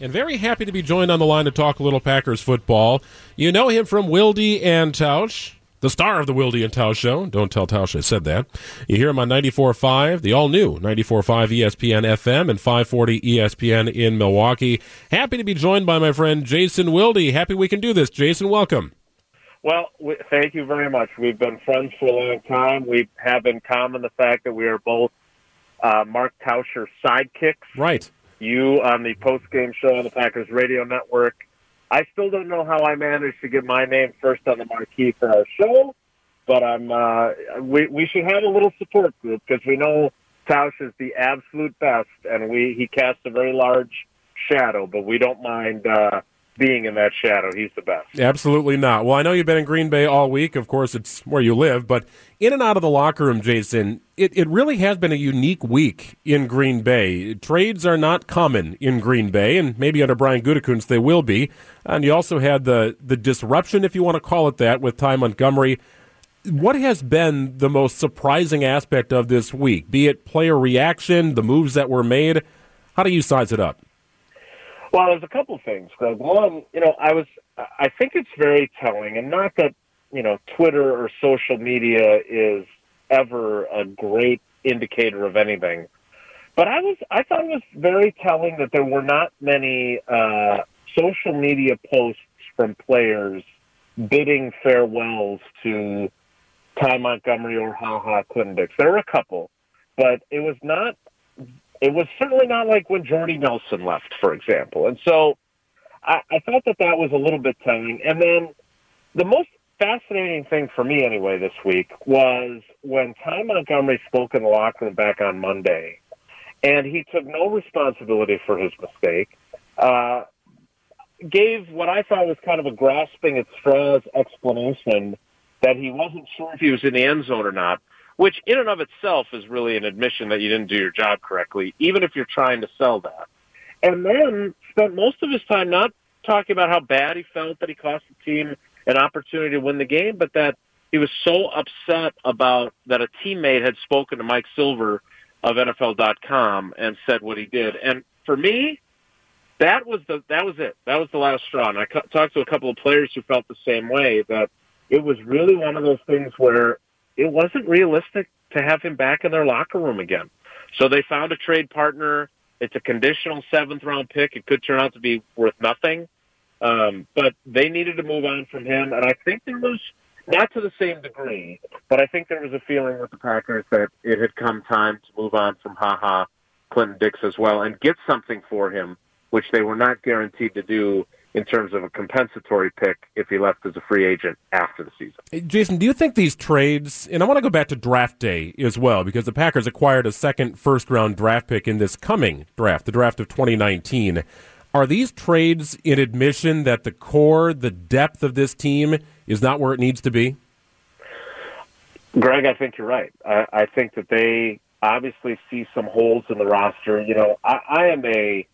And very happy to be joined on the line to talk a little Packers football. You know him from Wilde and Tausch, the star of the Wilde and Tausch show. Don't tell Tausch I said that. You hear him on 94.5, the all new 94.5 ESPN FM and 540 ESPN in Milwaukee. Happy to be joined by my friend Jason Wilde. Happy we can do this. Jason, welcome. Well, we, thank you very much. We've been friends for a long time. We have in common the fact that we are both uh, Mark Tauscher sidekicks. Right. You on the post game show on the Packers Radio Network. I still don't know how I managed to get my name first on the Marquee for our show, but I'm. Uh, we we should have a little support group because we know Tausch is the absolute best, and we he casts a very large shadow, but we don't mind. Uh, being in that shadow. He's the best. Absolutely not. Well, I know you've been in Green Bay all week. Of course, it's where you live, but in and out of the locker room, Jason, it, it really has been a unique week in Green Bay. Trades are not common in Green Bay, and maybe under Brian Gutekunst they will be. And you also had the, the disruption, if you want to call it that, with Ty Montgomery. What has been the most surprising aspect of this week? Be it player reaction, the moves that were made. How do you size it up? Well, there's a couple things. One, you know, I was, I think it's very telling, and not that, you know, Twitter or social media is ever a great indicator of anything, but I was, I thought it was very telling that there were not many uh, social media posts from players bidding farewells to Ty Montgomery or Ha Ha Clinton-Dix. There were a couple, but it was not it was certainly not like when Jordy Nelson left, for example. And so I, I thought that that was a little bit telling. And then the most fascinating thing for me, anyway, this week was when Ty Montgomery spoke in the locker room back on Monday, and he took no responsibility for his mistake. Uh, gave what I thought was kind of a grasping at straws explanation that he wasn't sure if he was in the end zone or not which in and of itself is really an admission that you didn't do your job correctly, even if you're trying to sell that. And then spent most of his time not talking about how bad he felt that he cost the team an opportunity to win the game, but that he was so upset about that a teammate had spoken to Mike Silver of NFL.com and said what he did. And for me, that was the that was it. That was the last straw. And I talked to a couple of players who felt the same way that it was really one of those things where it wasn't realistic to have him back in their locker room again. So they found a trade partner. It's a conditional seventh round pick. It could turn out to be worth nothing. Um, but they needed to move on from him. And I think there was, not to the same degree, but I think there was a feeling with the Packers that it had come time to move on from Ha Ha Clinton-Dix as well and get something for him, which they were not guaranteed to do in terms of a compensatory pick if he left as a free agent after the season. Jason, do you think these trades, and I want to go back to draft day as well, because the Packers acquired a second first round draft pick in this coming draft, the draft of 2019. Are these trades in admission that the core, the depth of this team is not where it needs to be? Greg, I think you're right. I, I think that they obviously see some holes in the roster. You know, I, I am a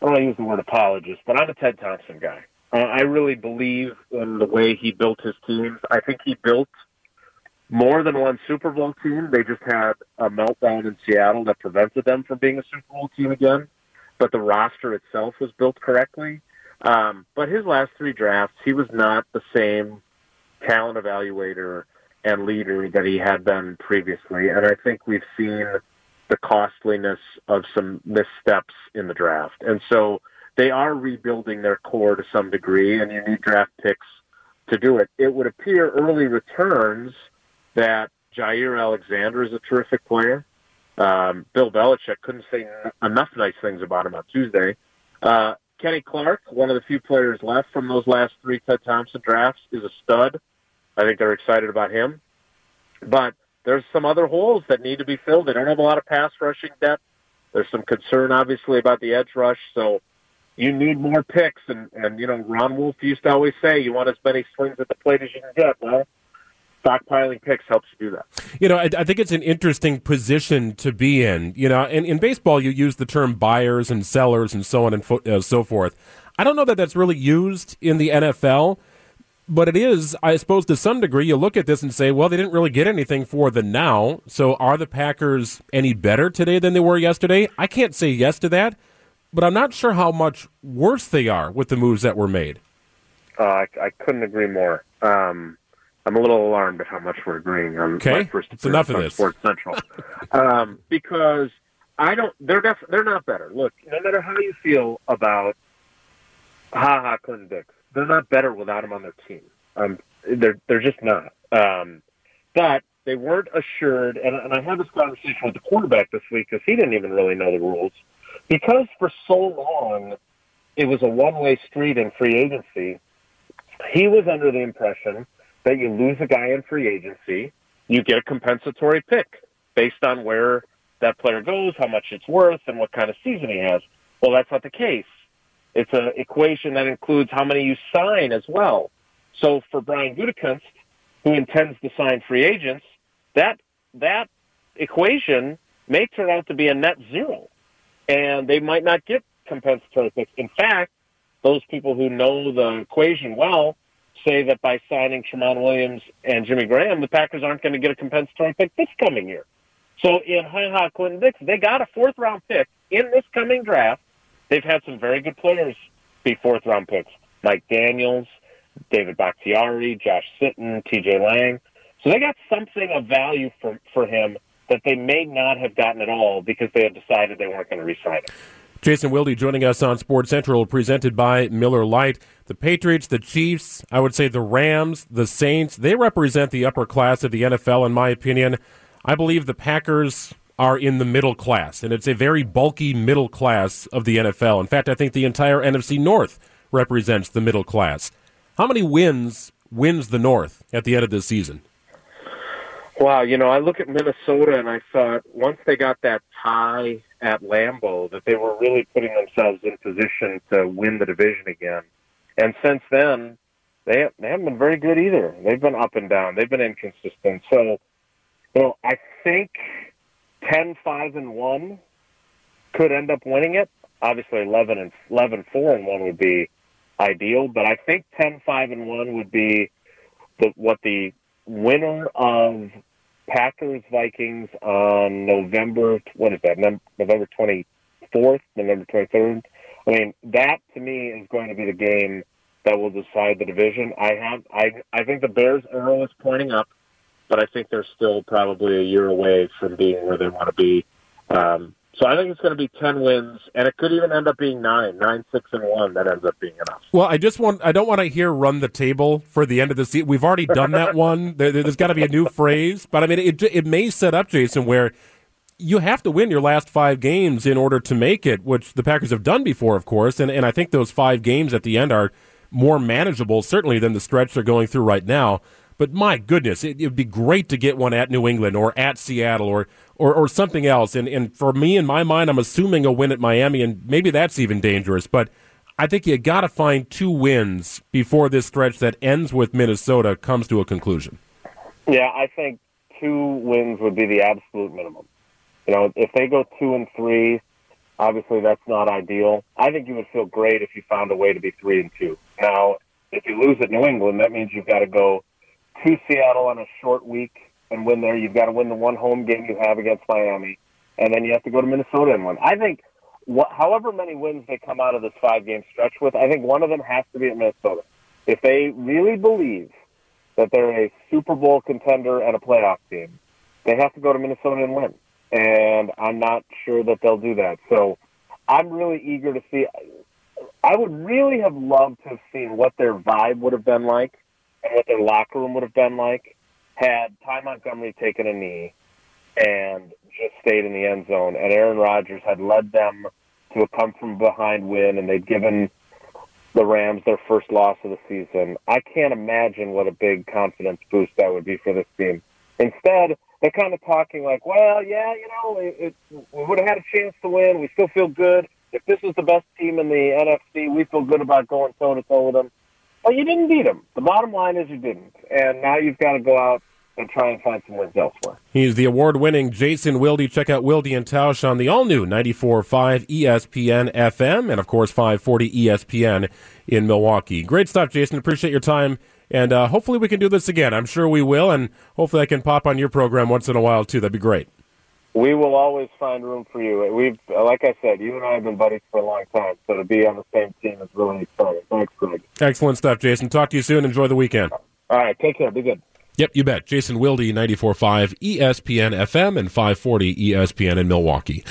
I don't want to use the word apologist, but I'm a Ted Thompson guy. Uh, I really believe in the way he built his teams. I think he built more than one Super Bowl team. They just had a meltdown in Seattle that prevented them from being a Super Bowl team again. But the roster itself was built correctly. Um, but his last three drafts, he was not the same talent evaluator and leader that he had been previously. And I think we've seen the costliness of some missteps in the draft. And so they are rebuilding their core to some degree, and you need draft picks to do it. It would appear early returns that Jaire Alexander is a terrific player. Um, Bill Belichick couldn't say enough nice things about him on Tuesday. Uh, Kenny Clark, one of the few players left from those last three Ted Thompson drafts, is a stud. I think they're excited about him. But there's some other holes that need to be filled. They don't have a lot of pass rushing depth. There's some concern, obviously, about the edge rush. So you need more picks. And, and you know, Ron Wolf used to always say, you want as many swings at the plate as you can get. Well, stockpiling picks helps you do that. You know, I, I, think it's an interesting position to be in. You know, in, in baseball, you use the term buyers and sellers and so on and fo- uh, so forth. I don't know that that's really used in the NFL but it is, I suppose, to some degree, you look at this and say, well, they didn't really get anything for the now. So are the Packers any better today than they were yesterday? I can't say yes to that. but I'm not sure how much worse they are with the moves that were made. Uh, I, I couldn't agree more. Um, I'm a little alarmed at how much we're agreeing on okay. first it's enough of this. Sports Central, um, because I don't. They're def- they're not better. Look, no matter how you feel about Ha Ha Clinton Dix, they're not better without him on their team. Um, they're they're just not. Um, but they weren't assured, and, and I had this conversation with the quarterback this week because he didn't even really know the rules because for so long it was a one-way street in free agency. He was under the impression that you lose a guy in free agency, you get a compensatory pick based on where that player goes, how much it's worth, and what kind of season he has. Well, that's not the case. It's an equation that includes how many you sign as well. So for Brian Gutekunst, who intends to sign free agents, that that equation may turn out to be a net zero, and they might not get compensatory picks. In fact, those people who know the equation well say that by signing Tramon Williams and Jimmy Graham, the Packers aren't going to get a compensatory pick this coming year. So in Ha Ha Clinton Dix, they got a fourth round pick in this coming draft. They've had some very good players be fourth round picks. Mike Daniels, David Bakhtiari, Josh Sitton, TJ Lang. So they got something of value for, for him that they may not have gotten at all because they had decided they weren't going to re-sign him. Jason Wilde joining us on Sports Central, presented by Miller Lite. The Patriots, the Chiefs, I would say the Rams, the Saints, they represent the upper class of the NFL, in my opinion. I believe the Packers are in the middle class, and it's a very bulky middle class of the NFL. In fact, I think the entire NFC North represents the middle class. How many wins wins the North at the end of this season? Wow, you know, I look at Minnesota and I thought once they got that tie at Lambeau that they were really putting themselves in position to win the division again. And since then, they they haven't been very good either. They've been up and down. They've been inconsistent. So, you know, I think 10 5 and 1 could end up winning it. Obviously 11 and 11 4 and 1 would be ideal, but I think 10 5 and 1 would be the what the winner of Packers Vikings on November what is that November twenty fourth November twenty third I mean that to me is going to be the game that will decide the division. I have I I think the Bears arrow is pointing up but I think they're still probably a year away from being where they want to be um, so I think it's going to be ten wins, and it could even end up being nine, nine, six, and one. That ends up being enough. Well, I just want I don't want to hear run the table for the end of the season. We've already done that one. There, has got to be a new phrase, but I mean, it it may set up Jason where you have to win your last five games in order to make it, which the Packers have done before, of course, and and I think those five games at the end are more manageable, certainly than the stretch they're going through right now. But my goodness, it would be great to get one at New England or at Seattle or, or, or something else. And, and for me, in my mind, I'm assuming a win at Miami, and maybe that's even dangerous. But I think you got to find two wins before this stretch that ends with Minnesota comes to a conclusion. Yeah, I think two wins would be the absolute minimum. You know, if they go two and three, obviously that's not ideal. I think you would feel great if you found a way to be three and two. Now, if you lose at New England, that means you've got to go to Seattle on a short week and win there. You've got to win the one home game you have against Miami, and then you have to go to Minnesota and win. I think, wh- however many wins they come out of this five game stretch with, I think one of them has to be at Minnesota. If they really believe that they're a Super Bowl contender and a playoff team, they have to go to Minnesota and win. And I'm not sure that they'll do that. So I'm really eager to see. I would really have loved to have seen what their vibe would have been like and what their locker room would have been like had Ty Montgomery taken a knee and just stayed in the end zone, and Aaron Rodgers had led them to a come from behind win, and they'd given the Rams their first loss of the season. I can't imagine what a big confidence boost that would be for this team. Instead, they're kind of talking like, well, yeah, you know, it, it, we would have had a chance to win. We still feel good. If this was the best team in the NFC, we feel good about going toe to toe with them. But you didn't beat them. The bottom line is you didn't. And now you've got to go out and try and find some wins elsewhere. He's the award-winning Jason Wilde. Check out Wilde and Tausch on the all-new 94.5 ESPN FM and, of course, 540 ESPN in Milwaukee. Great stuff, Jason. Appreciate your time. And uh, hopefully we can do this again. I'm sure we will. And hopefully I can pop on your program once in a while, too. That'd be great. We will always find room for you. We've, like I said, you and I have been buddies for a long time, so to be on the same team is really exciting. Thanks, Greg. Excellent stuff, Jason. Talk to you soon. Enjoy the weekend. All right, take care. Be good. Yep, you bet. Jason Wilde, 94.5 ESPN FM and 540 ESPN in Milwaukee.